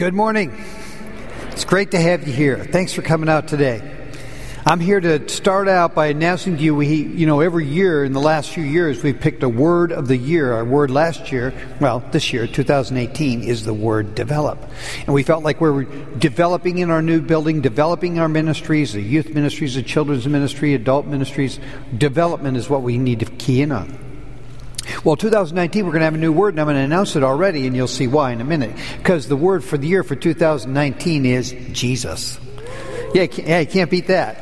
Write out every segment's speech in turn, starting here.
Good morning. It's great to have you here. Thanks for coming out today. I'm here to start out by announcing to you we, you know, every year in the last few years we've picked a word of the year. Our word last year, well, this year, 2018, is the word develop. And we felt like we were developing in our new building, developing our ministries, the youth ministries, the children's ministry, adult ministries. Development is what we need to key in on. Well, 2019, we're going to have a new word, and I'm going to announce it already, and you'll see why in a minute. Because the word for the year for 2019 is Jesus. Yeah, yeah, you can't beat that.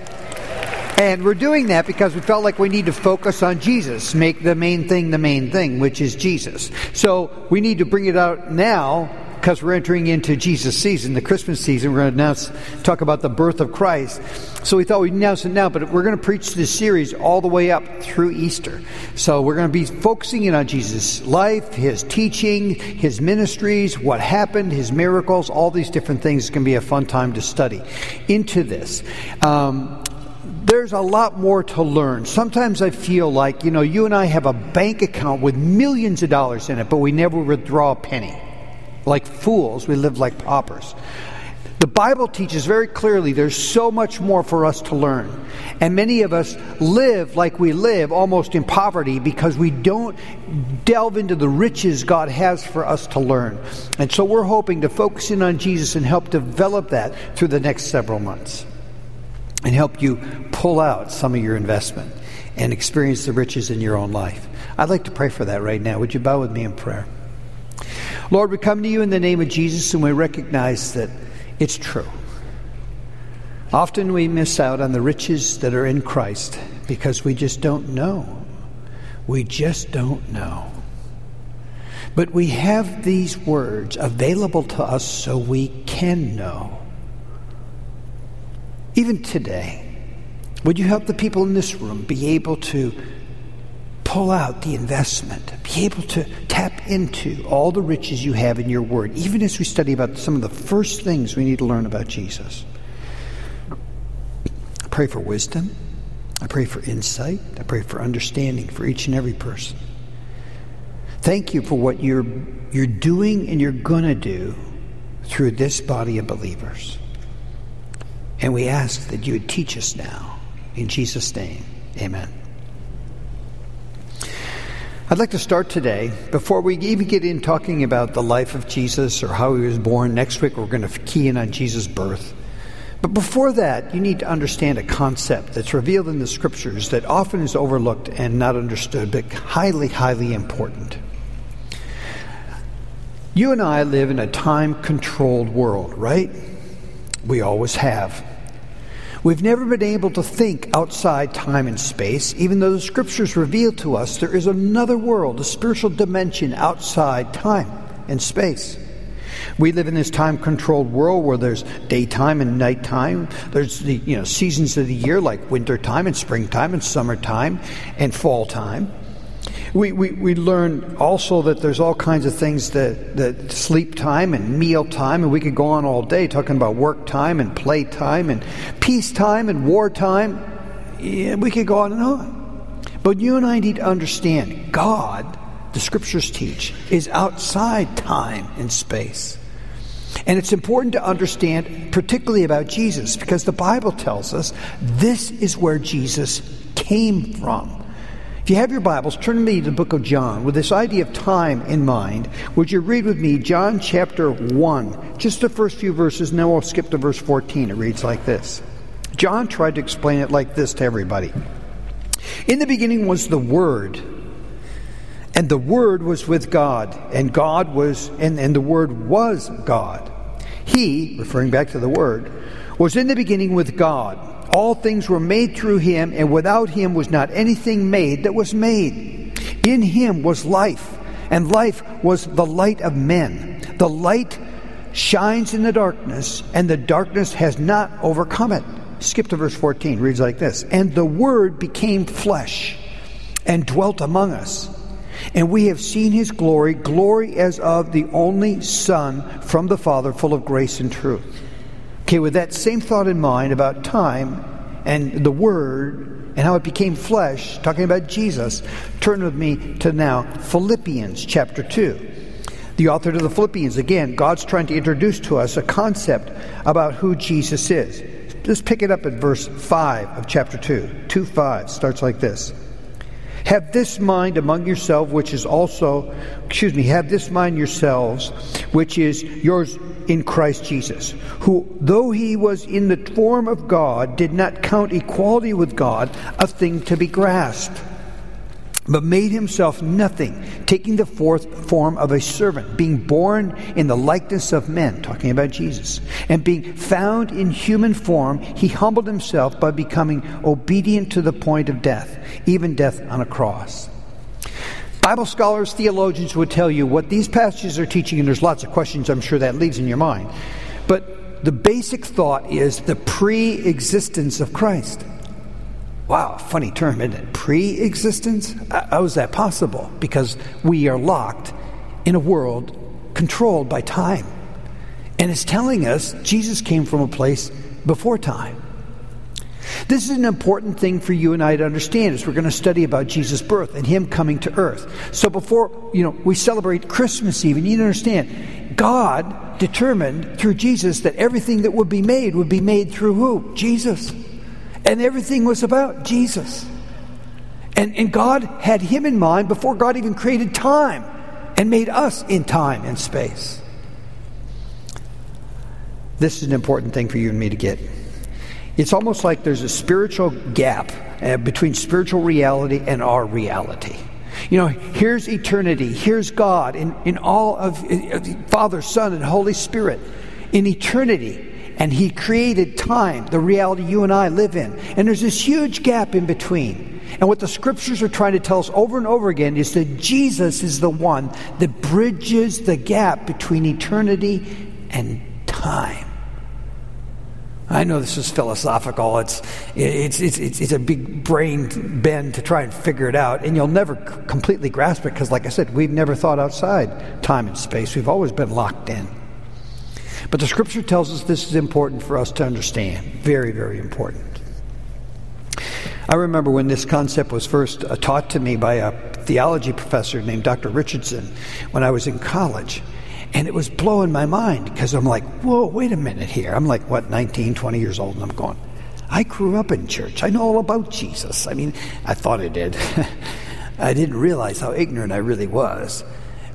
And we're doing that because we felt like we need to focus on Jesus, make the main thing the main thing, which is Jesus. So we need to bring it out now because we're entering into Jesus season, the Christmas season. We're going to announce, talk about the birth of Christ. So we thought we'd announce it now, but we're going to preach this series all the way up through Easter. So we're going to be focusing in on Jesus' life, his teaching, his ministries, what happened, his miracles, all these different things. It's going to be a fun time to study into this. Um, there's a lot more to learn. Sometimes I feel like, you know, you and I have a bank account with millions of dollars in it, but we never withdraw a penny. Like fools, we live like paupers. The Bible teaches very clearly there's so much more for us to learn. And many of us live like we live almost in poverty because we don't delve into the riches God has for us to learn. And so we're hoping to focus in on Jesus and help develop that through the next several months and help you pull out some of your investment and experience the riches in your own life. I'd like to pray for that right now. Would you bow with me in prayer? Lord, we come to you in the name of Jesus and we recognize that it's true. Often we miss out on the riches that are in Christ because we just don't know. We just don't know. But we have these words available to us so we can know. Even today, would you help the people in this room be able to pull out the investment, be able to tap into all the riches you have in your word, even as we study about some of the first things we need to learn about Jesus? I pray for wisdom. I pray for insight. I pray for understanding for each and every person. Thank you for what you're, you're doing and you're going to do through this body of believers. And we ask that you would teach us now. In Jesus' name, amen. I'd like to start today, before we even get in talking about the life of Jesus or how he was born. Next week, we're going to key in on Jesus' birth. But before that, you need to understand a concept that's revealed in the scriptures that often is overlooked and not understood, but highly, highly important. You and I live in a time controlled world, right? We always have. We've never been able to think outside time and space, even though the scriptures reveal to us there is another world, a spiritual dimension outside time and space. We live in this time controlled world where there's daytime and nighttime. There's the you know seasons of the year like wintertime and springtime and summertime and fall time. We, we, we learn also that there's all kinds of things that, that sleep time and meal time, and we could go on all day talking about work time and play time and peace time and war time. Yeah, we could go on and on. But you and I need to understand God, the scriptures teach, is outside time and space. And it's important to understand, particularly about Jesus, because the Bible tells us this is where Jesus came from. If you have your Bibles, turn me to the book of John with this idea of time in mind. Would you read with me John chapter 1, just the first few verses, and then we'll skip to verse 14. It reads like this John tried to explain it like this to everybody In the beginning was the Word, and the Word was with God, and God was, and, and the Word was God. He, referring back to the Word, was in the beginning with God. All things were made through him, and without him was not anything made that was made. In him was life, and life was the light of men. The light shines in the darkness, and the darkness has not overcome it. Skip to verse 14, reads like this And the Word became flesh and dwelt among us. And we have seen his glory, glory as of the only Son from the Father, full of grace and truth. Okay, with that same thought in mind about time and the Word and how it became flesh, talking about Jesus, turn with me to now Philippians chapter 2. The author to the Philippians, again, God's trying to introduce to us a concept about who Jesus is. Let's pick it up at verse 5 of chapter 2. 2 5 starts like this. Have this mind among yourselves, which is also, excuse me, have this mind yourselves, which is yours in Christ Jesus, who, though he was in the form of God, did not count equality with God a thing to be grasped but made himself nothing, taking the form of a servant, being born in the likeness of men, talking about Jesus, and being found in human form, he humbled himself by becoming obedient to the point of death, even death on a cross. Bible scholars, theologians would tell you what these passages are teaching, and there's lots of questions I'm sure that leaves in your mind. But the basic thought is the pre existence of Christ. Wow, funny term, isn't it? Pre existence? How is that possible? Because we are locked in a world controlled by time. And it's telling us Jesus came from a place before time. This is an important thing for you and I to understand as we're going to study about Jesus' birth and him coming to earth. So before, you know, we celebrate Christmas Eve, and you need to understand, God determined through Jesus that everything that would be made would be made through who? Jesus. And everything was about Jesus. And, and God had him in mind before God even created time and made us in time and space. This is an important thing for you and me to get. It's almost like there's a spiritual gap uh, between spiritual reality and our reality. You know, here's eternity, here's God in, in all of uh, Father, Son, and Holy Spirit in eternity and He created time, the reality you and I live in. And there's this huge gap in between. And what the scriptures are trying to tell us over and over again is that Jesus is the one that bridges the gap between eternity and time. I know this is philosophical. It's, it's, it's, it's, a big brain bend to try and figure it out. And you'll never completely grasp it because, like I said, we've never thought outside time and space. We've always been locked in. But the scripture tells us this is important for us to understand. Very, very important. I remember when this concept was first uh, taught to me by a theology professor named Dr. Richardson when I was in college. And it was blowing my mind because I'm like, whoa, wait a minute here. I'm like, what, 19, 20 years old? And I'm going, I grew up in church. I know all about Jesus. I mean, I thought I did. I didn't realize how ignorant I really was.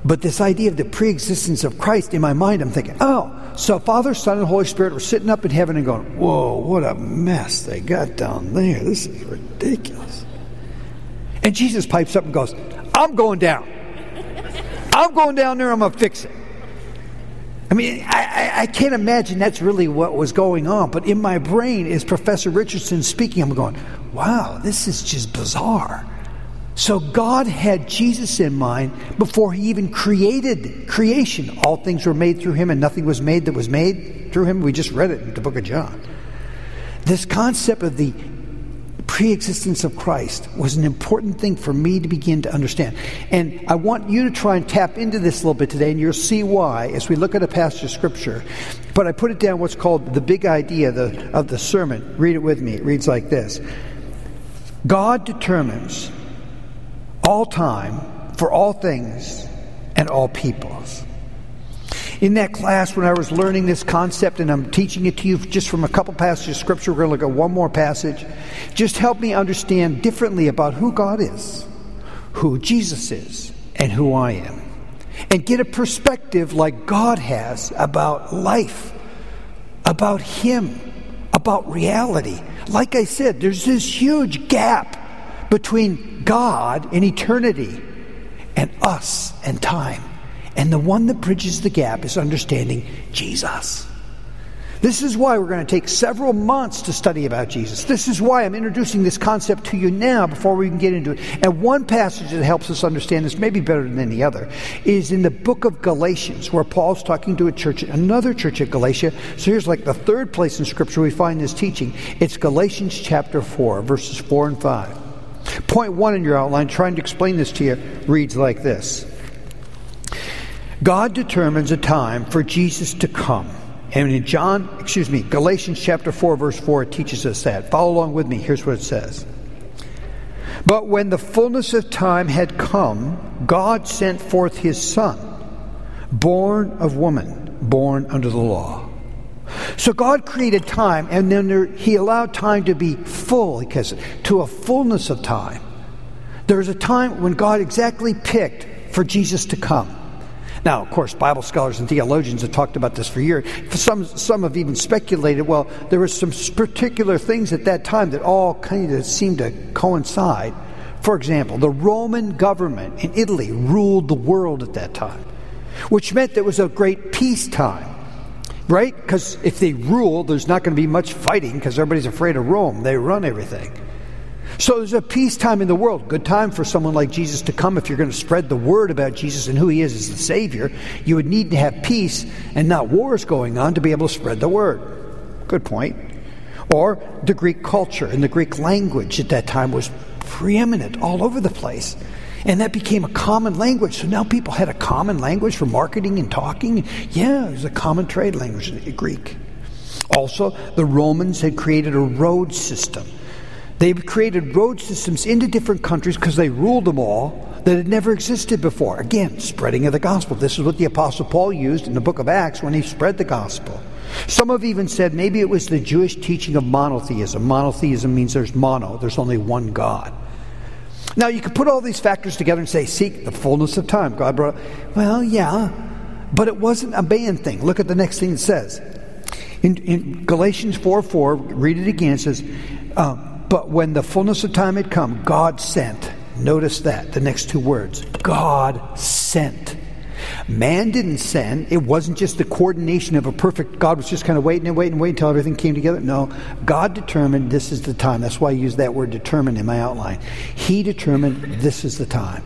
But this idea of the pre-existence of Christ in my mind, I'm thinking, oh, so Father, Son, and Holy Spirit were sitting up in heaven and going, whoa, what a mess they got down there. This is ridiculous. And Jesus pipes up and goes, I'm going down. I'm going down there, I'm going to fix it. I mean, I, I, can't imagine that's really what was going on, but in my brain, as Professor Richardson speaking, I'm going, wow, this is just bizarre. So God had Jesus in mind before he even created creation. All things were made through him and nothing was made that was made through him. We just read it in the book of John. This concept of the pre-existence of Christ was an important thing for me to begin to understand. And I want you to try and tap into this a little bit today and you'll see why as we look at a passage of scripture. But I put it down what's called the big idea of the, of the sermon. Read it with me. It reads like this. God determines all time, for all things, and all peoples. In that class, when I was learning this concept, and I'm teaching it to you just from a couple passages of Scripture, we're going to look at one more passage. Just help me understand differently about who God is, who Jesus is, and who I am. And get a perspective like God has about life, about Him, about reality. Like I said, there's this huge gap between God and eternity and us and time. And the one that bridges the gap is understanding Jesus. This is why we're going to take several months to study about Jesus. This is why I'm introducing this concept to you now before we can get into it. And one passage that helps us understand this, maybe better than any other, is in the book of Galatians, where Paul's talking to a church, another church at Galatia. So here's like the third place in Scripture we find this teaching. It's Galatians chapter 4, verses 4 and 5. Point one in your outline, trying to explain this to you, reads like this God determines a time for Jesus to come. And in John, excuse me, Galatians chapter 4, verse 4, it teaches us that. Follow along with me. Here's what it says. But when the fullness of time had come, God sent forth his Son, born of woman, born under the law. So God created time, and then there, He allowed time to be full, because to a fullness of time. There's a time when God exactly picked for Jesus to come. Now, of course, Bible scholars and theologians have talked about this for years. Some, some have even speculated, well, there were some particular things at that time that all kind of seemed to coincide. For example, the Roman government in Italy ruled the world at that time, which meant there was a great peace time right? Because if they rule, there's not going to be much fighting because everybody's afraid of Rome. They run everything. So there's a peacetime in the world. Good time for someone like Jesus to come. If you're going to spread the word about Jesus and who he is as the Savior, you would need to have peace and not wars going on to be able to spread the word. Good point. Or the Greek culture and the Greek language at that time was preeminent all over the place. And that became a common language. So now people had a common language for marketing and talking. Yeah, it was a common trade language, Greek. Also, the Romans had created a road system they created road systems into different countries because they ruled them all that had never existed before. Again, spreading of the gospel. This is what the Apostle Paul used in the book of Acts when he spread the gospel. Some have even said maybe it was the Jewish teaching of monotheism. Monotheism means there's mono, there's only one God. Now, you could put all these factors together and say, seek the fullness of time. God brought, well, yeah, but it wasn't a band thing. Look at the next thing it says. In, in Galatians 4 4, read it again, it says, um, but when the fullness of time had come, God sent. Notice that, the next two words God sent. Man didn't send. It wasn't just the coordination of a perfect, God was just kind of waiting and waiting and waiting until everything came together. No, God determined this is the time. That's why I use that word determined in my outline. He determined this is the time.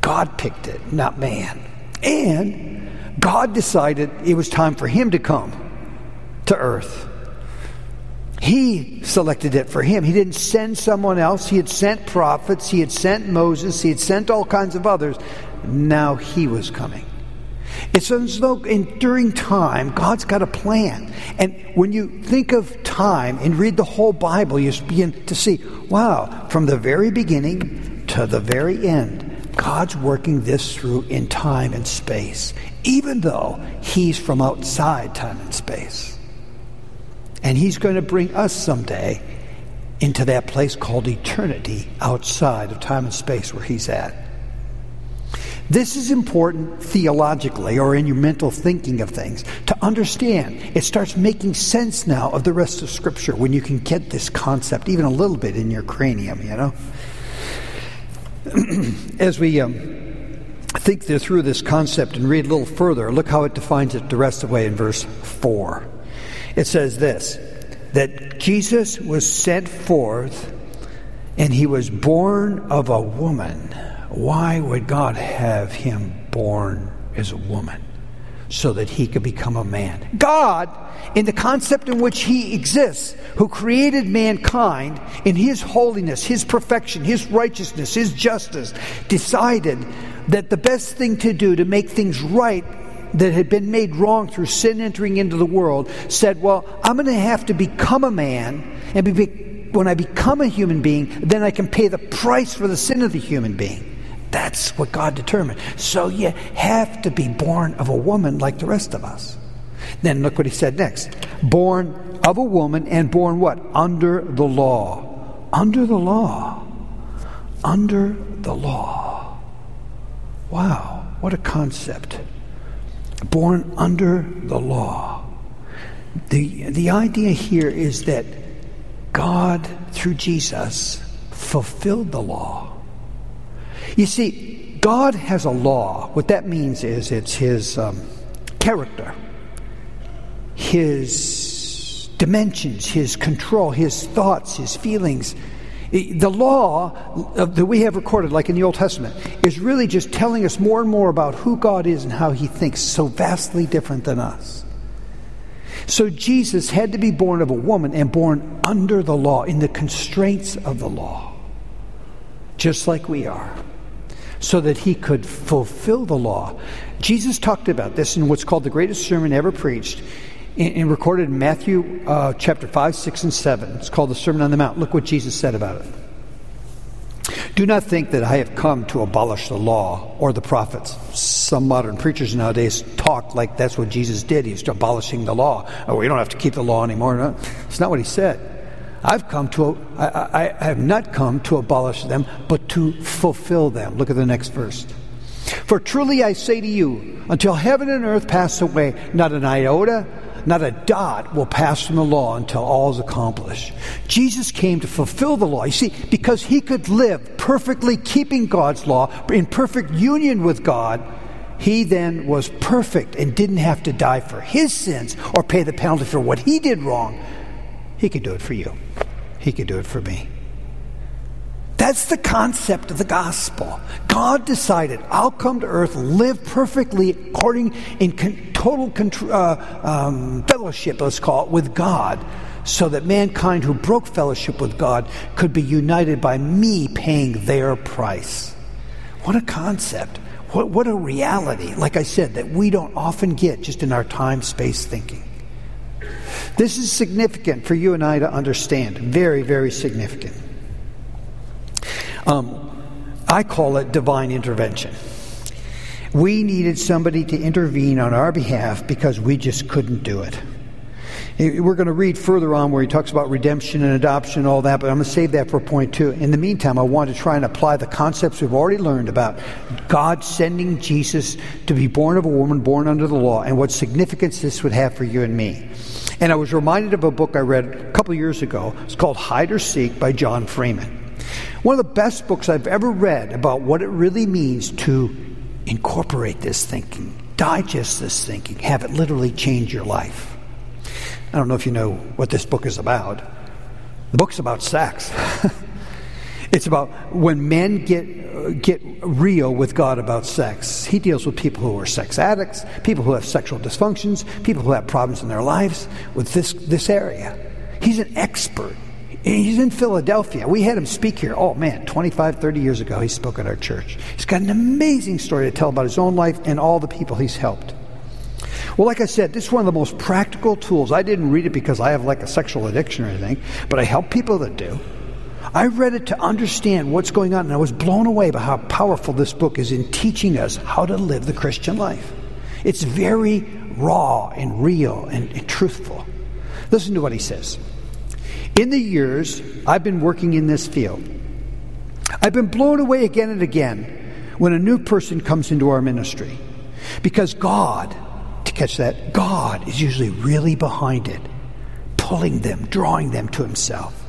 God picked it, not man. And God decided it was time for him to come to earth. He selected it for him. He didn't send someone else. He had sent prophets. He had sent Moses. He had sent all kinds of others. Now he was coming. It's as though in, during time, God's got a plan. And when you think of time and read the whole Bible, you begin to see wow, from the very beginning to the very end, God's working this through in time and space, even though He's from outside time and space. And He's going to bring us someday into that place called eternity outside of time and space where He's at. This is important theologically or in your mental thinking of things to understand. It starts making sense now of the rest of Scripture when you can get this concept even a little bit in your cranium, you know? As we um, think through this concept and read a little further, look how it defines it the rest of the way in verse 4. It says this that Jesus was sent forth and he was born of a woman. Why would God have him born as a woman? So that he could become a man. God, in the concept in which he exists, who created mankind in his holiness, his perfection, his righteousness, his justice, decided that the best thing to do to make things right that had been made wrong through sin entering into the world said, Well, I'm going to have to become a man, and be, when I become a human being, then I can pay the price for the sin of the human being. That's what God determined. So you have to be born of a woman like the rest of us. Then look what he said next born of a woman and born what? Under the law. Under the law. Under the law. Wow, what a concept born under the law. The, the idea here is that God, through Jesus, fulfilled the law. You see, God has a law. What that means is it's His um, character, His dimensions, His control, His thoughts, His feelings the law uh, that we have recorded, like in the Old Testament, is really just telling us more and more about who God is and how He thinks, so vastly different than us. So Jesus had to be born of a woman and born under the law, in the constraints of the law, just like we are, so that He could fulfill the law. Jesus talked about this in what's called the greatest sermon ever preached and recorded in Matthew uh, chapter 5, 6, and 7. It's called the Sermon on the Mount. Look what Jesus said about it. Do not think that I have come to abolish the law or the prophets. Some modern preachers nowadays talk like that's what Jesus did. He's abolishing the law. Oh, we don't have to keep the law anymore. No, it's not what he said. I've come to, I, I, I have not come to abolish them, but to fulfill them. Look at the next verse. For truly I say to you, until heaven and earth pass away, not an iota, not a dot will pass from the law until all is accomplished. Jesus came to fulfill the law. You see, because he could live perfectly keeping God's law, in perfect union with God, he then was perfect and didn't have to die for his sins or pay the penalty for what he did wrong. He could do it for you, he could do it for me. That's the concept of the gospel. God decided, I'll come to earth, live perfectly according in con- total uh, um, fellowship, let's call it, with God, so that mankind who broke fellowship with God could be united by me paying their price. What a concept. What, what a reality, like I said, that we don't often get just in our time space thinking. This is significant for you and I to understand. Very, very significant. Um, I call it divine intervention. We needed somebody to intervene on our behalf because we just couldn't do it. We're going to read further on where he talks about redemption and adoption and all that, but I'm going to save that for point two. In the meantime, I want to try and apply the concepts we've already learned about God sending Jesus to be born of a woman born under the law and what significance this would have for you and me. And I was reminded of a book I read a couple years ago. It's called Hide or Seek by John Freeman. One of the best books I've ever read about what it really means to incorporate this thinking, digest this thinking, have it literally change your life. I don't know if you know what this book is about. The book's about sex. it's about when men get uh, get real with God about sex. He deals with people who are sex addicts, people who have sexual dysfunctions, people who have problems in their lives with this this area. He's an expert. He's in Philadelphia. We had him speak here. Oh, man, 25, 30 years ago, he spoke at our church. He's got an amazing story to tell about his own life and all the people he's helped. Well, like I said, this is one of the most practical tools. I didn't read it because I have like a sexual addiction or anything, but I help people that do. I read it to understand what's going on, and I was blown away by how powerful this book is in teaching us how to live the Christian life. It's very raw and real and, and truthful. Listen to what he says. In the years I've been working in this field, I've been blown away again and again when a new person comes into our ministry. Because God, to catch that, God is usually really behind it, pulling them, drawing them to Himself.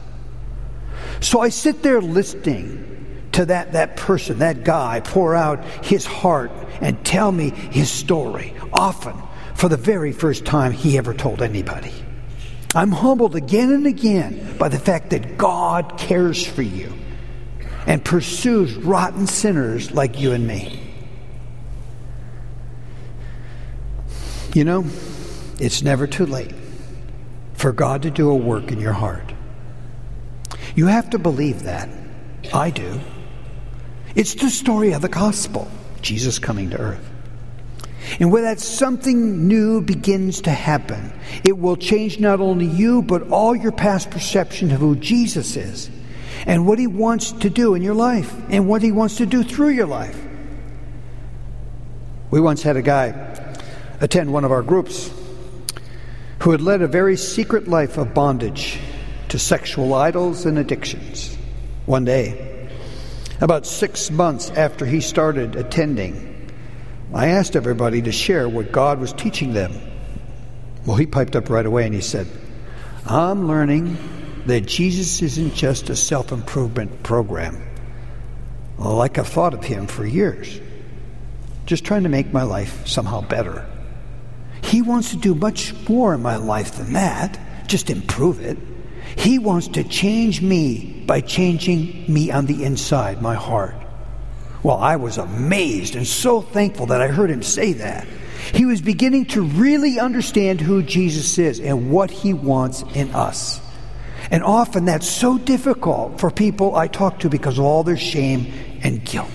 So I sit there listening to that, that person, that guy, pour out his heart and tell me his story, often for the very first time he ever told anybody. I'm humbled again and again by the fact that God cares for you and pursues rotten sinners like you and me. You know, it's never too late for God to do a work in your heart. You have to believe that. I do. It's the story of the gospel Jesus coming to earth. And when that something new begins to happen, it will change not only you, but all your past perception of who Jesus is and what he wants to do in your life and what he wants to do through your life. We once had a guy attend one of our groups who had led a very secret life of bondage to sexual idols and addictions. One day, about six months after he started attending, I asked everybody to share what God was teaching them. Well, he piped up right away and he said, I'm learning that Jesus isn't just a self improvement program. Like I've thought of him for years, just trying to make my life somehow better. He wants to do much more in my life than that, just improve it. He wants to change me by changing me on the inside, my heart. Well, I was amazed and so thankful that I heard him say that. He was beginning to really understand who Jesus is and what he wants in us. And often that's so difficult for people I talk to because of all their shame and guilt.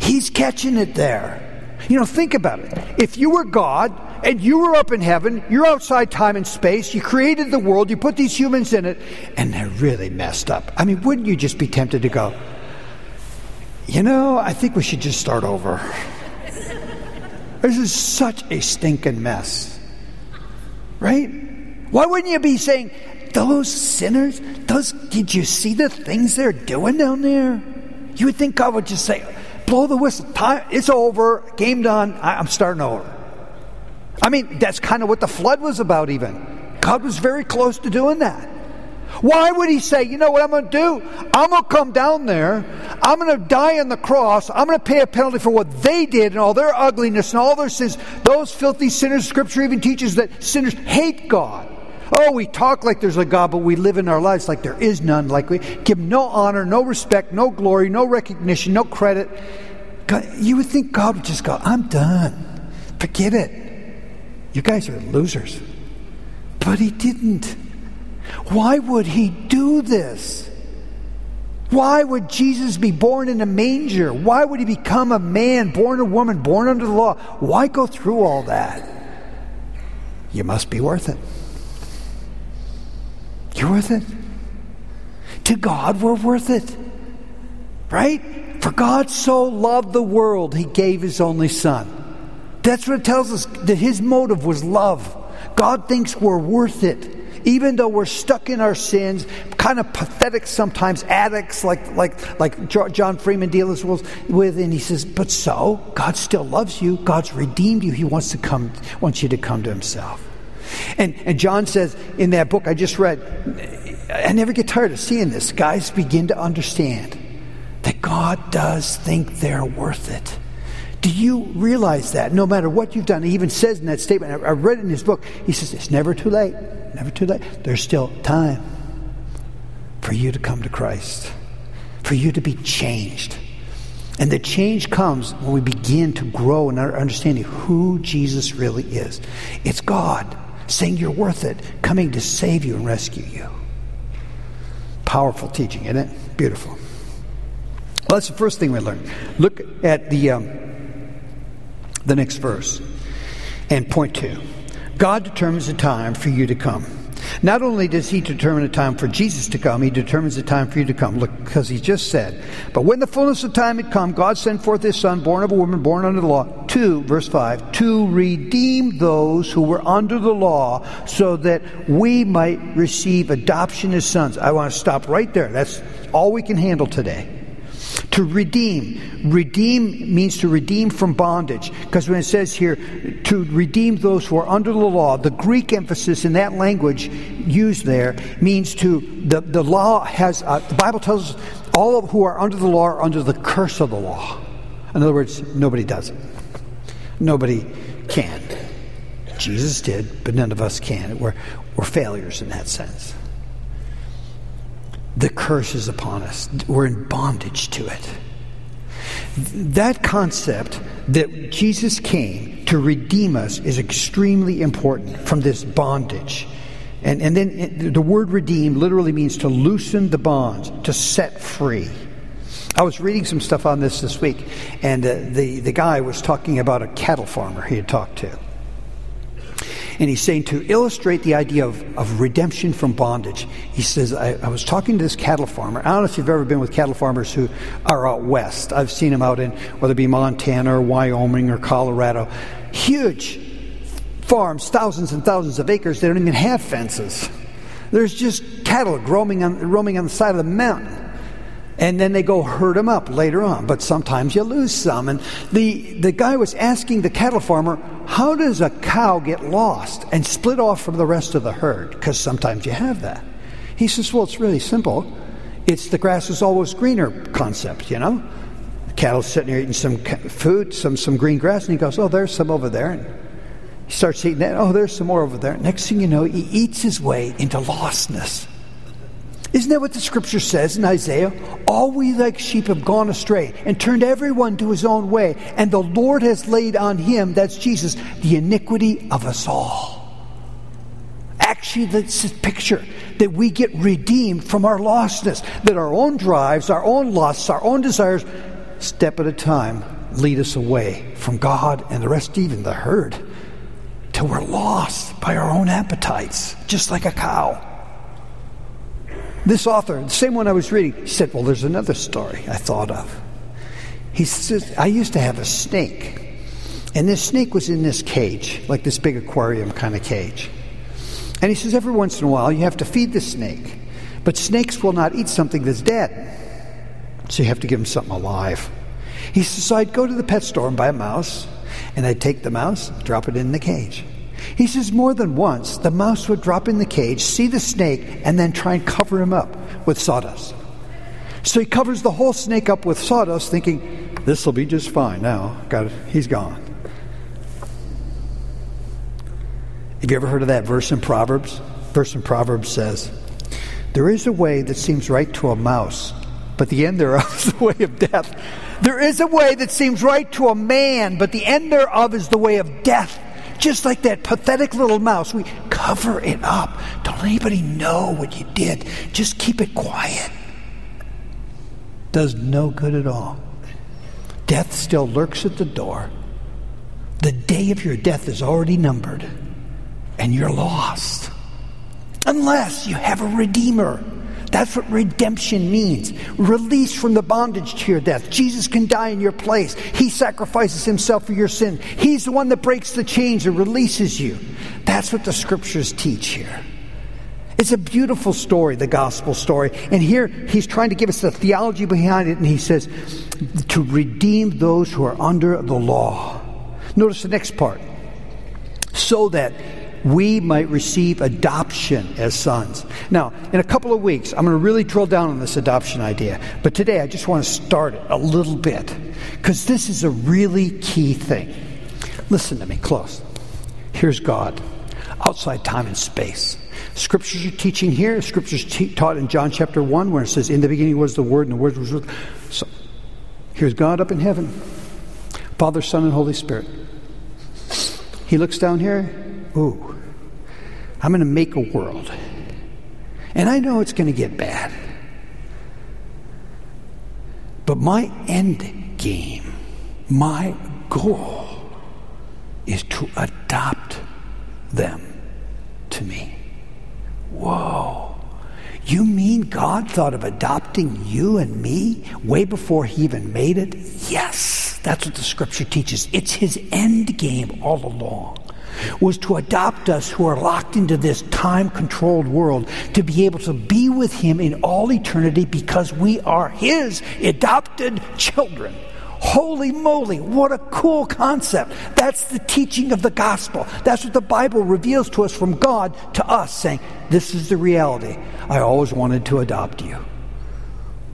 He's catching it there. You know, think about it. If you were God and you were up in heaven, you're outside time and space, you created the world, you put these humans in it, and they're really messed up. I mean, wouldn't you just be tempted to go, you know, I think we should just start over? this is such a stinking mess. Right? Why wouldn't you be saying, those sinners, those, did you see the things they're doing down there? You would think God would just say, blow the whistle, time, it's over, game done, I'm starting over. I mean, that's kind of what the flood was about, even. God was very close to doing that. Why would he say, you know what I'm going to do? I'm going to come down there. I'm going to die on the cross. I'm going to pay a penalty for what they did and all their ugliness and all their sins. Those filthy sinners, Scripture even teaches that sinners hate God. Oh, we talk like there's a God, but we live in our lives like there is none. Like we give no honor, no respect, no glory, no recognition, no credit. God, you would think God would just go, I'm done. Forget it. You guys are losers. But he didn't. Why would he do this? Why would Jesus be born in a manger? Why would he become a man, born a woman, born under the law? Why go through all that? You must be worth it. You're worth it. To God, we're worth it. Right? For God so loved the world, he gave his only son. That's what it tells us that his motive was love. God thinks we're worth it. Even though we're stuck in our sins, kind of pathetic sometimes, addicts like, like, like John Freeman deals with, and he says, But so, God still loves you. God's redeemed you. He wants to come, wants you to come to himself. And, and John says in that book I just read, I never get tired of seeing this. Guys begin to understand that God does think they're worth it. Do you realize that? No matter what you've done, he even says in that statement, I read it in his book, he says, It's never too late. Never too late. There's still time for you to come to Christ, for you to be changed. And the change comes when we begin to grow in our understanding who Jesus really is. It's God saying you're worth it, coming to save you and rescue you. Powerful teaching, isn't it? Beautiful. Well, that's the first thing we learn. Look at the. Um, the next verse. And point two God determines a time for you to come. Not only does he determine a time for Jesus to come, he determines a time for you to come. Look, because he just said, But when the fullness of time had come, God sent forth his son, born of a woman, born under the law, to, verse 5, to redeem those who were under the law, so that we might receive adoption as sons. I want to stop right there. That's all we can handle today. To redeem. Redeem means to redeem from bondage. Because when it says here, to redeem those who are under the law, the Greek emphasis in that language used there means to, the, the law has, uh, the Bible tells us all who are under the law are under the curse of the law. In other words, nobody does it. Nobody can. Jesus did, but none of us can. We're, we're failures in that sense the curse is upon us. We're in bondage to it. That concept that Jesus came to redeem us is extremely important from this bondage. And, and then the word redeem literally means to loosen the bonds, to set free. I was reading some stuff on this this week, and uh, the, the guy was talking about a cattle farmer he had talked to. And he's saying to illustrate the idea of, of redemption from bondage, he says, I, I, was talking to this cattle farmer. I don't know if you've ever been with cattle farmers who are out west. I've seen them out in, whether it be Montana or Wyoming or Colorado. Huge farms, thousands and thousands of acres. They don't even have fences. There's just cattle roaming on, roaming on the side of the mountain and then they go herd them up later on. But sometimes you lose some. And the, the guy was asking the cattle farmer, how does a cow get lost and split off from the rest of the herd? Because sometimes you have that. He says, well, it's really simple. It's the grass is always greener concept, you know? The cattle's sitting there eating some food, some, some green grass, and he goes, oh, there's some over there. And he starts eating that. Oh, there's some more over there. Next thing you know, he eats his way into lostness. Isn't that what the scripture says in Isaiah? All we like sheep have gone astray and turned everyone to his own way, and the Lord has laid on him, that's Jesus, the iniquity of us all. Actually, that's a picture that we get redeemed from our lostness, that our own drives, our own lusts, our own desires, step at a time, lead us away from God and the rest, even the herd till we're lost by our own appetites, just like a cow. This author, the same one I was reading, said, Well, there's another story I thought of. He says, I used to have a snake, and this snake was in this cage, like this big aquarium kind of cage. And he says, Every once in a while, you have to feed the snake, but snakes will not eat something that's dead. So you have to give them something alive. He says, So I'd go to the pet store and buy a mouse, and I'd take the mouse, drop it in the cage. He says more than once the mouse would drop in the cage, see the snake, and then try and cover him up with sawdust. So he covers the whole snake up with sawdust, thinking, this will be just fine now. Got it. He's gone. Have you ever heard of that verse in Proverbs? Verse in Proverbs says, There is a way that seems right to a mouse, but the end thereof is the way of death. There is a way that seems right to a man, but the end thereof is the way of death. Just like that pathetic little mouse, we cover it up. Don't let anybody know what you did. Just keep it quiet. Does no good at all. Death still lurks at the door. The day of your death is already numbered, and you're lost. Unless you have a redeemer that's what redemption means. Release from the bondage to your death. Jesus can die in your place. He sacrifices himself for your sin. He's the one that breaks the chains and releases you. That's what the scriptures teach here. It's a beautiful story, the gospel story. And here he's trying to give us the theology behind it, and he says, to redeem those who are under the law. Notice the next part. So that we might receive adoption as sons. Now, in a couple of weeks, I'm going to really drill down on this adoption idea. But today, I just want to start it a little bit because this is a really key thing. Listen to me close. Here's God outside time and space. Scriptures are teaching here. Scriptures te- taught in John chapter 1 where it says, In the beginning was the Word, and the Word was with. So, here's God up in heaven Father, Son, and Holy Spirit. He looks down here. Ooh, I'm going to make a world. And I know it's going to get bad. But my end game, my goal, is to adopt them to me. Whoa. You mean God thought of adopting you and me way before he even made it? Yes, that's what the scripture teaches. It's his end game all along was to adopt us who are locked into this time controlled world to be able to be with Him in all eternity because we are His adopted children. Holy moly, what a cool concept. That's the teaching of the gospel. That's what the Bible reveals to us from God to us, saying, This is the reality. I always wanted to adopt you.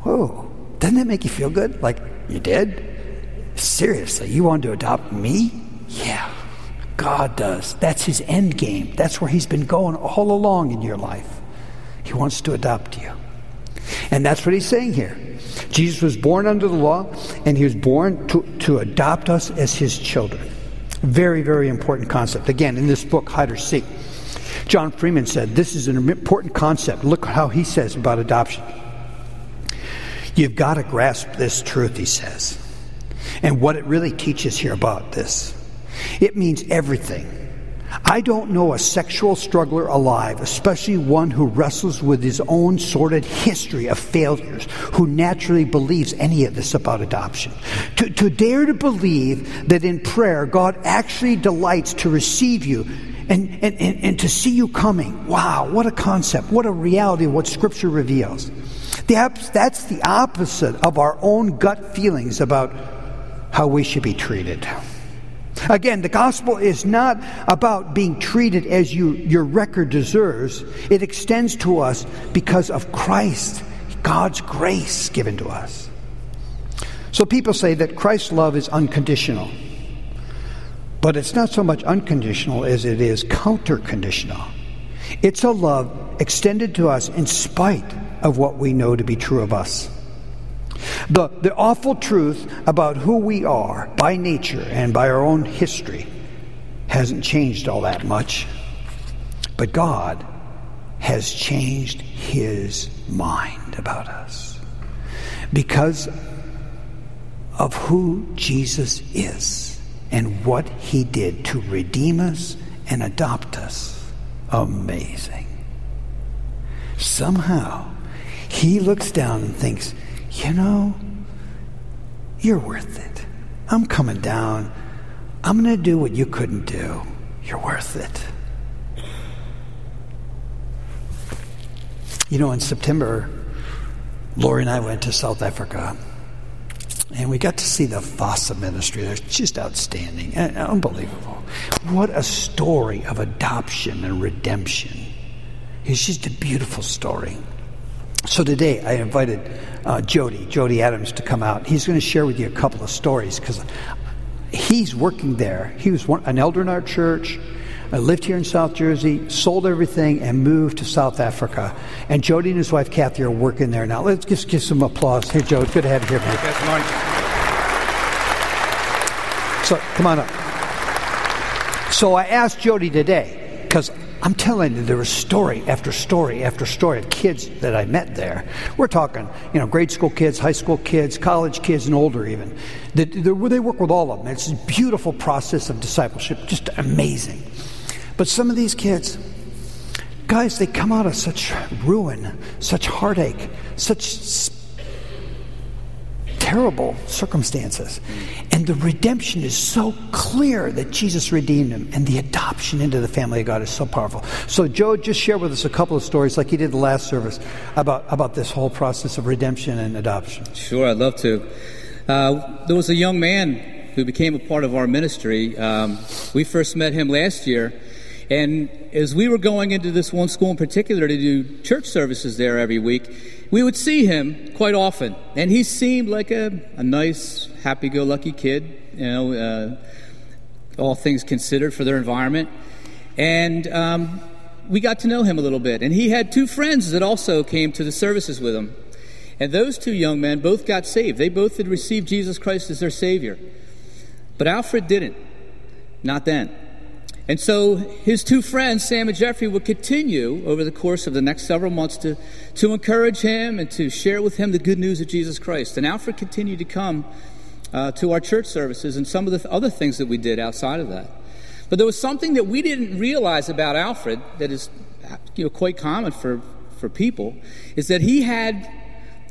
Whoa, doesn't that make you feel good? Like, you did? Seriously, you wanted to adopt me? Yeah. God does. That's his end game. That's where he's been going all along in your life. He wants to adopt you. And that's what he's saying here. Jesus was born under the law, and he was born to, to adopt us as his children. Very, very important concept. Again, in this book, Hide or Seek, John Freeman said this is an important concept. Look how he says about adoption. You've got to grasp this truth, he says, and what it really teaches here about this. It means everything. I don't know a sexual struggler alive, especially one who wrestles with his own sordid history of failures, who naturally believes any of this about adoption. To, to dare to believe that in prayer God actually delights to receive you and, and, and, and to see you coming. Wow, what a concept, what a reality, what Scripture reveals. That's the opposite of our own gut feelings about how we should be treated. Again, the gospel is not about being treated as you, your record deserves. It extends to us because of Christ, God's grace given to us. So people say that Christ's love is unconditional. But it's not so much unconditional as it is counter conditional. It's a love extended to us in spite of what we know to be true of us. The, the awful truth about who we are by nature and by our own history hasn't changed all that much. But God has changed his mind about us because of who Jesus is and what he did to redeem us and adopt us. Amazing. Somehow, he looks down and thinks, you know, you're worth it. I'm coming down. I'm going to do what you couldn't do. You're worth it. You know, in September, Lori and I went to South Africa. And we got to see the FASA ministry. They're just outstanding and unbelievable. What a story of adoption and redemption. It's just a beautiful story. So today I invited uh, Jody, Jody Adams, to come out. He's going to share with you a couple of stories because he's working there. He was one, an elder in our church. I lived here in South Jersey, sold everything, and moved to South Africa. And Jody and his wife Kathy are working there now. Let's just give some applause. Hey, Jody, good to have you here, man. Good morning. So, come on up. So I asked Jody today because I'm telling you, there was story after story after story of kids that I met there. We're talking, you know, grade school kids, high school kids, college kids, and older even. They, work with all of them. It's a beautiful process of discipleship, just amazing. But some of these kids, guys, they come out of such ruin, such heartache, such terrible circumstances. And the redemption is so clear that Jesus redeemed him, and the adoption into the family of God is so powerful. So, Joe, just share with us a couple of stories, like he did the last service, about, about this whole process of redemption and adoption. Sure, I'd love to. Uh, there was a young man who became a part of our ministry. Um, we first met him last year. And as we were going into this one school in particular to do church services there every week, we would see him quite often. And he seemed like a, a nice, happy go lucky kid, you know, uh, all things considered for their environment. And um, we got to know him a little bit. And he had two friends that also came to the services with him. And those two young men both got saved. They both had received Jesus Christ as their Savior. But Alfred didn't. Not then. And so his two friends, Sam and Jeffrey, would continue over the course of the next several months to, to encourage him and to share with him the good news of Jesus Christ. And Alfred continued to come uh, to our church services and some of the other things that we did outside of that. But there was something that we didn't realize about Alfred that is you know, quite common for, for people, is that he had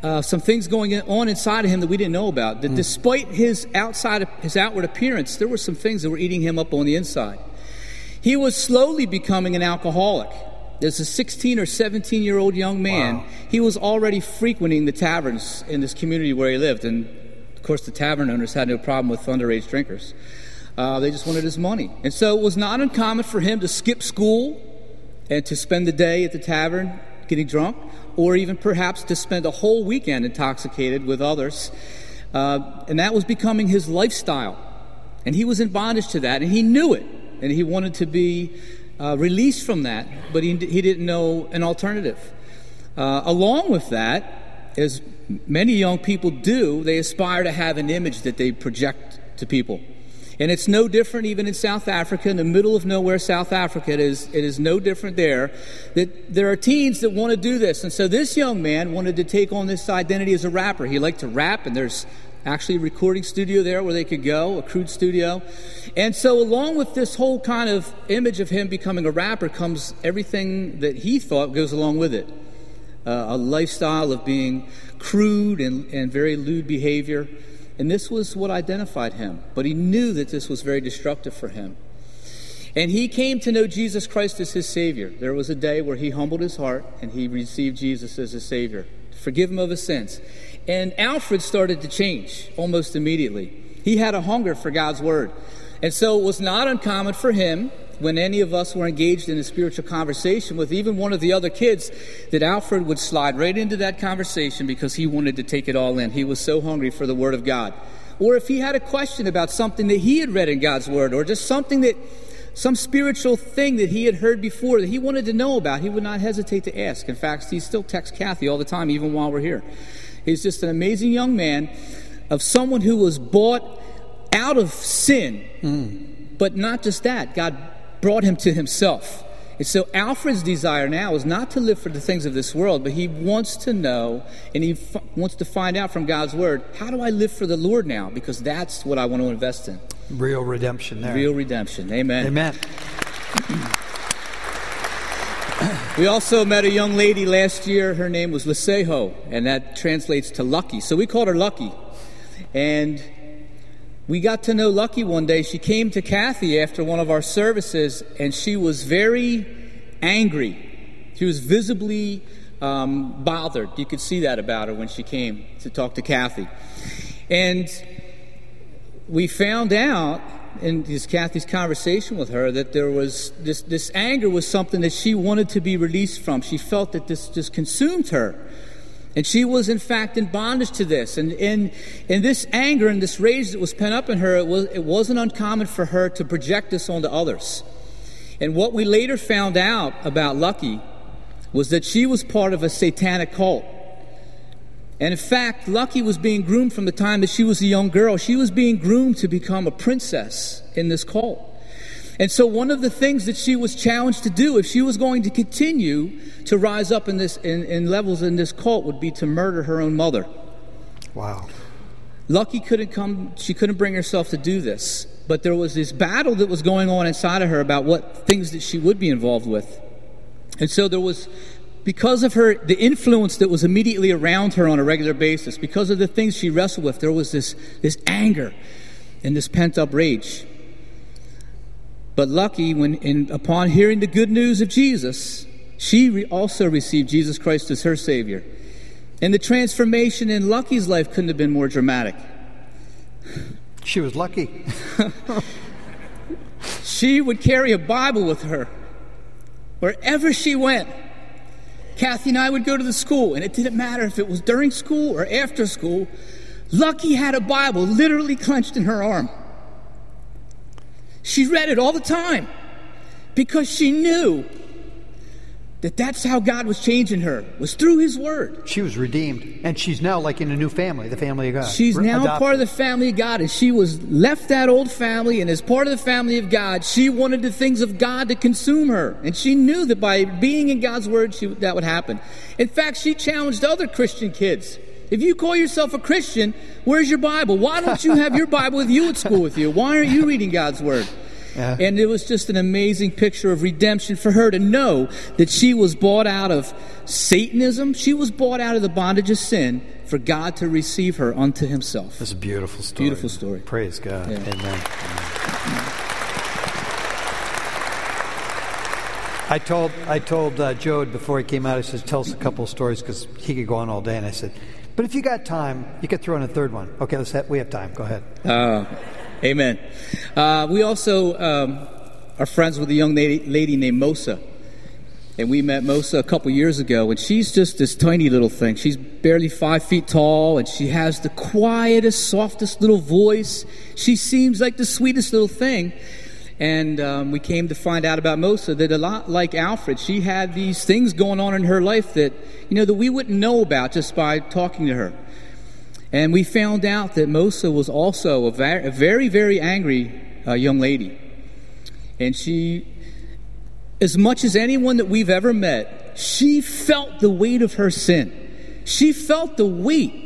uh, some things going on inside of him that we didn't know about. That mm. despite his outside, his outward appearance, there were some things that were eating him up on the inside. He was slowly becoming an alcoholic. As a 16 or 17 year old young man, wow. he was already frequenting the taverns in this community where he lived. And of course, the tavern owners had no problem with underage drinkers. Uh, they just wanted his money. And so it was not uncommon for him to skip school and to spend the day at the tavern getting drunk, or even perhaps to spend a whole weekend intoxicated with others. Uh, and that was becoming his lifestyle. And he was in bondage to that, and he knew it and he wanted to be uh, released from that, but he, he didn't know an alternative. Uh, along with that, as many young people do, they aspire to have an image that they project to people. And it's no different even in South Africa, in the middle of nowhere, South Africa. It is, it is no different there. That there are teens that want to do this. And so this young man wanted to take on this identity as a rapper. He liked to rap, and there's actually a recording studio there where they could go, a crude studio. And so, along with this whole kind of image of him becoming a rapper, comes everything that he thought goes along with it uh, a lifestyle of being crude and, and very lewd behavior. And this was what identified him. But he knew that this was very destructive for him. And he came to know Jesus Christ as his Savior. There was a day where he humbled his heart and he received Jesus as his Savior, forgive him of his sins. And Alfred started to change almost immediately. He had a hunger for God's Word. And so it was not uncommon for him when any of us were engaged in a spiritual conversation with even one of the other kids that Alfred would slide right into that conversation because he wanted to take it all in. He was so hungry for the Word of God. Or if he had a question about something that he had read in God's Word, or just something that, some spiritual thing that he had heard before that he wanted to know about, he would not hesitate to ask. In fact, he still texts Kathy all the time, even while we're here. He's just an amazing young man of someone who was bought out of sin. Mm. But not just that, God brought him to himself. And so Alfred's desire now is not to live for the things of this world, but he wants to know and he f- wants to find out from God's word, how do I live for the Lord now? Because that's what I want to invest in. Real redemption there. Real redemption. Amen. Amen. We also met a young lady last year. Her name was Lisejo, and that translates to lucky. So we called her Lucky. And we got to know Lucky one day. She came to Kathy after one of our services, and she was very angry. She was visibly um, bothered. You could see that about her when she came to talk to Kathy. And we found out in this Kathy's conversation with her that there was this, this anger was something that she wanted to be released from. She felt that this just consumed her. And she was, in fact, in bondage to this. And in, in this anger and this rage that was pent up in her, it, was, it wasn't uncommon for her to project this onto others. And what we later found out about Lucky was that she was part of a satanic cult. And in fact, Lucky was being groomed from the time that she was a young girl. She was being groomed to become a princess in this cult. And so, one of the things that she was challenged to do, if she was going to continue to rise up in, this, in, in levels in this cult, would be to murder her own mother. Wow. Lucky couldn't come, she couldn't bring herself to do this. But there was this battle that was going on inside of her about what things that she would be involved with. And so there was because of her the influence that was immediately around her on a regular basis because of the things she wrestled with there was this this anger and this pent up rage. But lucky when in, upon hearing the good news of jesus she re- also received jesus christ as her savior. And the transformation in lucky's life couldn't have been more dramatic. She was lucky. she would carry a bible with her wherever she went Kathy and I would go to the school, and it didn't matter if it was during school or after school. Lucky had a Bible literally clenched in her arm. She read it all the time because she knew that that's how God was changing her was through His Word. She was redeemed, and she's now like in a new family, the family of God. She's now adopted. part of the family of God, and she was left that old family, and as part of the family of God, she wanted the things of God to consume her, and she knew that by being in God's Word, she, that would happen. In fact, she challenged other Christian kids. If you call yourself a Christian, where's your Bible? Why don't you have your Bible with you at school with you? Why aren't you reading God's Word? Yeah. And it was just an amazing picture of redemption for her to know that she was bought out of Satanism. She was bought out of the bondage of sin for God to receive her unto himself. That's a beautiful story. Beautiful story. Praise God. Yeah. Amen. I told I told uh, Joe before he came out. I said, "Tell us a couple of stories because he could go on all day." And I said, "But if you got time, you could throw in a third one." Okay, let's have, we have time. Go ahead. Uh, amen. Uh, we also um, are friends with a young lady, named Mosa. And we met Mosa a couple years ago, and she's just this tiny little thing. She's barely five feet tall, and she has the quietest, softest little voice. She seems like the sweetest little thing. And um, we came to find out about Mosa that a lot like Alfred, she had these things going on in her life that, you know, that we wouldn't know about just by talking to her. And we found out that Mosa was also a, very, very angry uh, young lady. And she, as much as anyone that we've ever met, she felt the weight of her sin. She felt the weight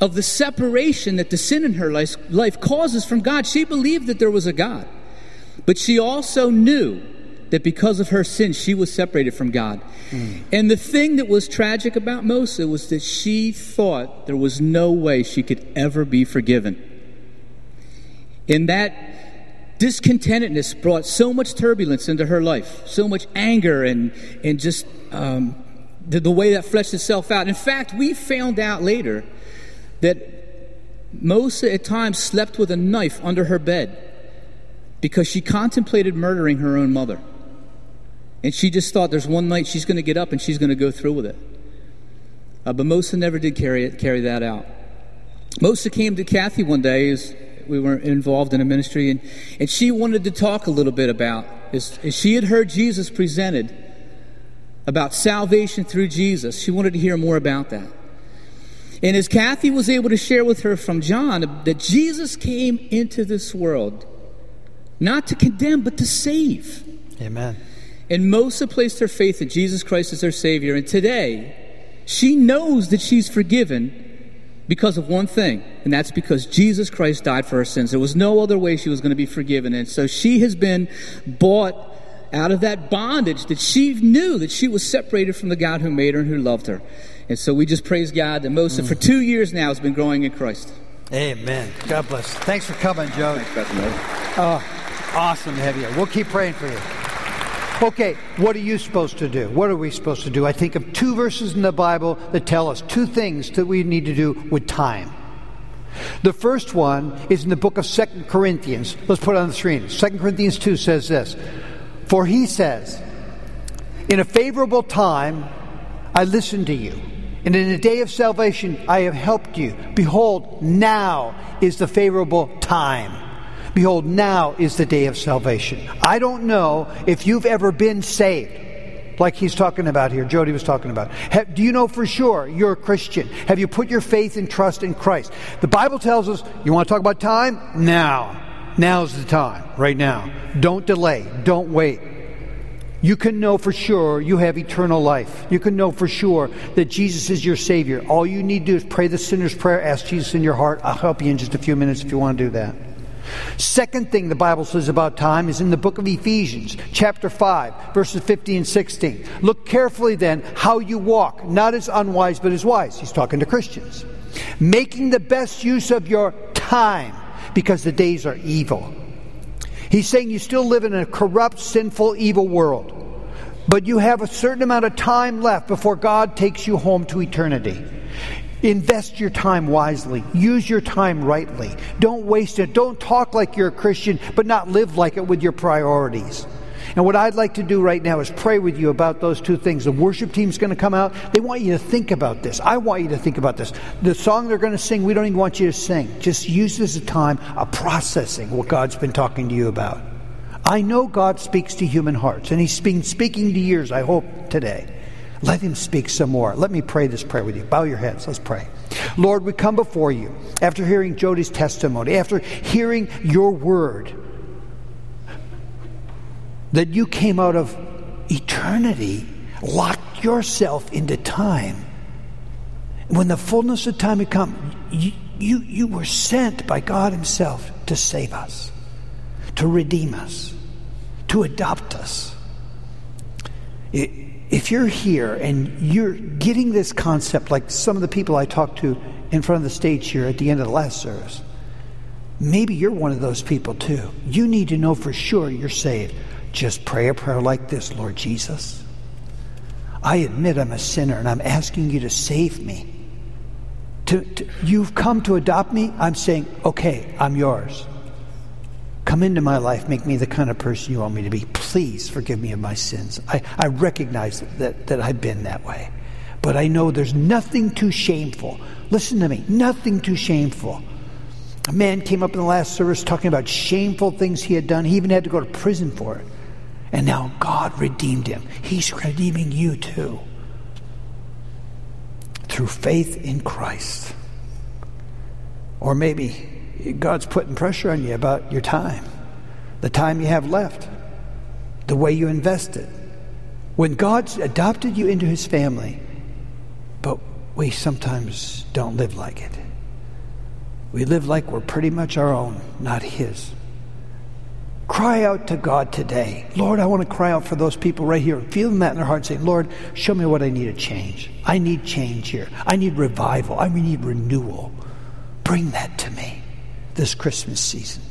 of the separation that the sin in her life, life causes from God. She believed that there was a God. But she also knew that because of her sin, she was separated from God. And the thing that was tragic about Mosa was that she thought there was no way she could ever be forgiven. And that discontentedness brought so much turbulence into her life, so much anger and, and just um, the, the way that fleshed itself out. In fact, we found out later that Mosa at times slept with a knife under her bed because she contemplated murdering her own mother. And she just thought there's one night she's going to get up and she's going to go through with it. Uh, but Mosa never did carry, it, carry that out. Mosa came to Kathy one day as we were involved in a ministry, and, and she wanted to talk a little bit about, as, as she had heard Jesus presented about salvation through Jesus, she wanted to hear more about that. And as Kathy was able to share with her from John that Jesus came into this world not to condemn, but to save. Amen. And Mosa placed her faith in Jesus Christ as her Savior. And today, she knows that she's forgiven because of one thing, and that's because Jesus Christ died for her sins. There was no other way she was going to be forgiven. And so she has been bought out of that bondage that she knew that she was separated from the God who made her and who loved her. And so we just praise God that Mosa, mm. for two years now, has been growing in Christ. Amen. God bless. Thanks for coming, Joe. Thanks, Oh, awesome to have you. We'll keep praying for you. Okay, what are you supposed to do? What are we supposed to do? I think of two verses in the Bible that tell us two things that we need to do with time. The first one is in the book of Second Corinthians. Let's put it on the screen. Second Corinthians 2 says this For he says, In a favorable time I listened to you, and in a day of salvation I have helped you. Behold, now is the favorable time. Behold, now is the day of salvation. I don't know if you've ever been saved like he's talking about here, Jody was talking about. Have, do you know for sure you're a Christian? Have you put your faith and trust in Christ? The Bible tells us, you want to talk about time? Now. Now's the time, right now. Don't delay, don't wait. You can know for sure you have eternal life. You can know for sure that Jesus is your Savior. All you need to do is pray the sinner's prayer, ask Jesus in your heart. I'll help you in just a few minutes if you want to do that. Second thing the Bible says about time is in the book of Ephesians, chapter 5, verses 15 and 16. Look carefully then how you walk, not as unwise, but as wise. He's talking to Christians. Making the best use of your time because the days are evil. He's saying you still live in a corrupt, sinful, evil world, but you have a certain amount of time left before God takes you home to eternity. Invest your time wisely. Use your time rightly. Don't waste it. Don't talk like you're a Christian, but not live like it with your priorities. And what I'd like to do right now is pray with you about those two things. The worship team's going to come out. They want you to think about this. I want you to think about this. The song they're going to sing, we don't even want you to sing. Just use this as a time of processing what God's been talking to you about. I know God speaks to human hearts, and He's been speaking to yours, I hope, today. Let him speak some more. Let me pray this prayer with you. Bow your heads. Let's pray. Lord, we come before you after hearing Jody's testimony, after hearing your word that you came out of eternity, locked yourself into time. When the fullness of time had come, you, you, you were sent by God Himself to save us, to redeem us, to adopt us. If you're here and you're getting this concept, like some of the people I talked to in front of the stage here at the end of the last service, maybe you're one of those people too. You need to know for sure you're saved. Just pray a prayer like this Lord Jesus, I admit I'm a sinner and I'm asking you to save me. To, to, you've come to adopt me. I'm saying, okay, I'm yours. Come into my life, make me the kind of person you want me to be. Please forgive me of my sins. I, I recognize that, that I've been that way. But I know there's nothing too shameful. Listen to me, nothing too shameful. A man came up in the last service talking about shameful things he had done. He even had to go to prison for it. And now God redeemed him. He's redeeming you too. Through faith in Christ. Or maybe God's putting pressure on you about your time, the time you have left, the way you invest it. When God's adopted you into his family, but we sometimes don't live like it. We live like we're pretty much our own, not his. Cry out to God today. Lord, I want to cry out for those people right here, feeling that in their heart, saying, Lord, show me what I need to change. I need change here. I need revival. I need renewal. Bring that to me this Christmas season.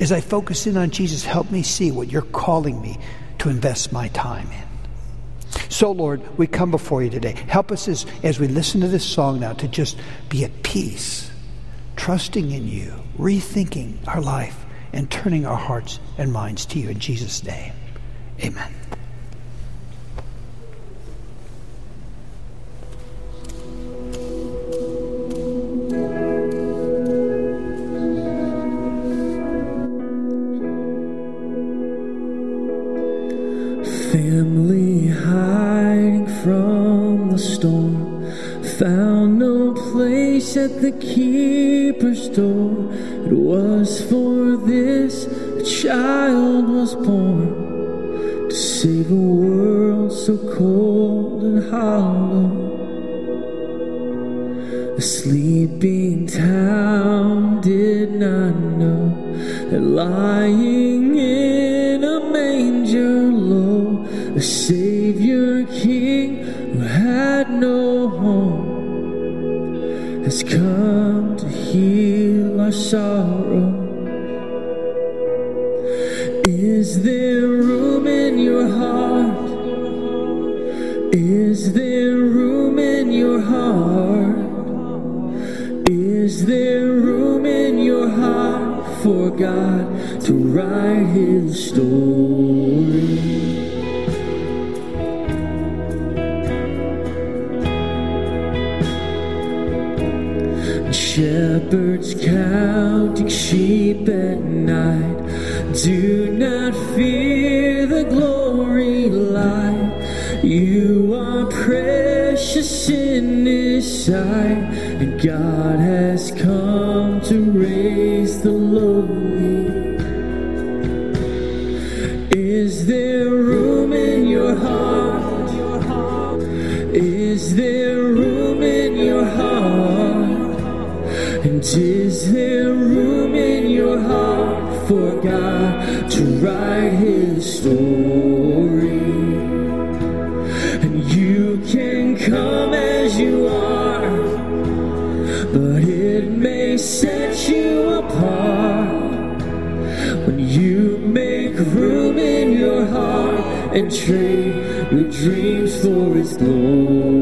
As I focus in on Jesus, help me see what you're calling me to invest my time in. So, Lord, we come before you today. Help us as, as we listen to this song now to just be at peace, trusting in you, rethinking our life, and turning our hearts and minds to you. In Jesus' name, amen. At the keeper's door. It was for this a child was born to save a world so cold and hollow. The sleeping town did not know that lying in a manger. Low, a sorrow. Is there room in your heart? Is there room in your heart? Is there room in your heart for God to write His story? Sheep at night, do not fear the glory light. You are precious in His sight, and God has come to raise the lowly. Is there room in your heart? Is there room in your heart? And for God to write His story? And you can come as you are, but it may set you apart when you make room in your heart and trade your dreams for His glory.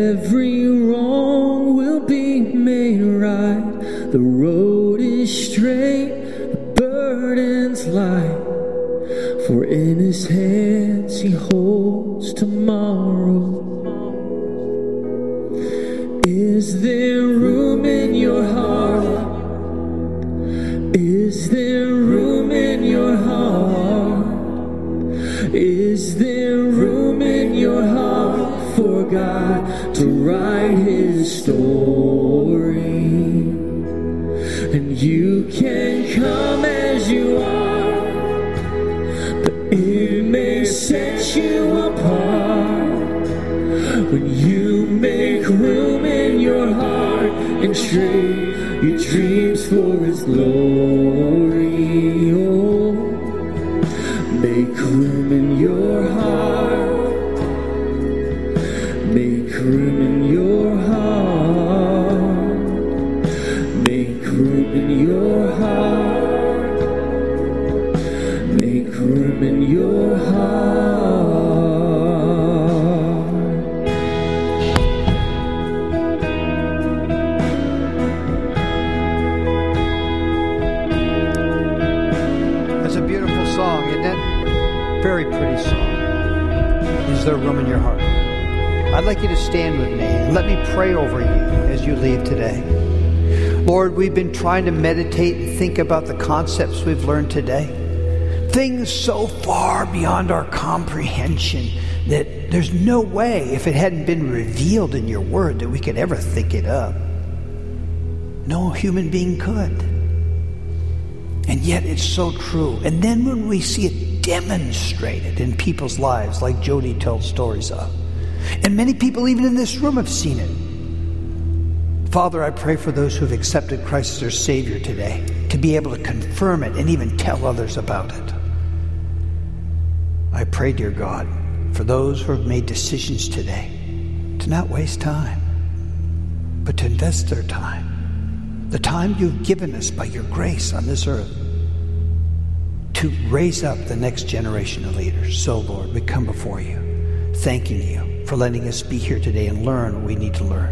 for Very pretty song. Is there room in your heart? I'd like you to stand with me and let me pray over you as you leave today. Lord, we've been trying to meditate and think about the concepts we've learned today. Things so far beyond our comprehension that there's no way, if it hadn't been revealed in your word, that we could ever think it up. No human being could. And yet it's so true. And then when we see it demonstrated in people's lives, like Jody tells stories of, and many people, even in this room, have seen it. Father, I pray for those who have accepted Christ as their Savior today to be able to confirm it and even tell others about it. I pray, dear God, for those who have made decisions today to not waste time, but to invest their time the time you've given us by your grace on this earth to raise up the next generation of leaders. So, Lord, we come before you, thanking you for letting us be here today and learn what we need to learn.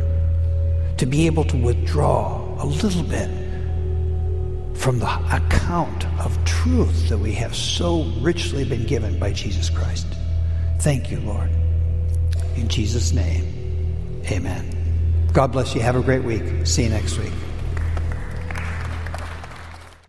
To be able to withdraw a little bit from the account of truth that we have so richly been given by Jesus Christ. Thank you, Lord. In Jesus' name, amen. God bless you. Have a great week. See you next week.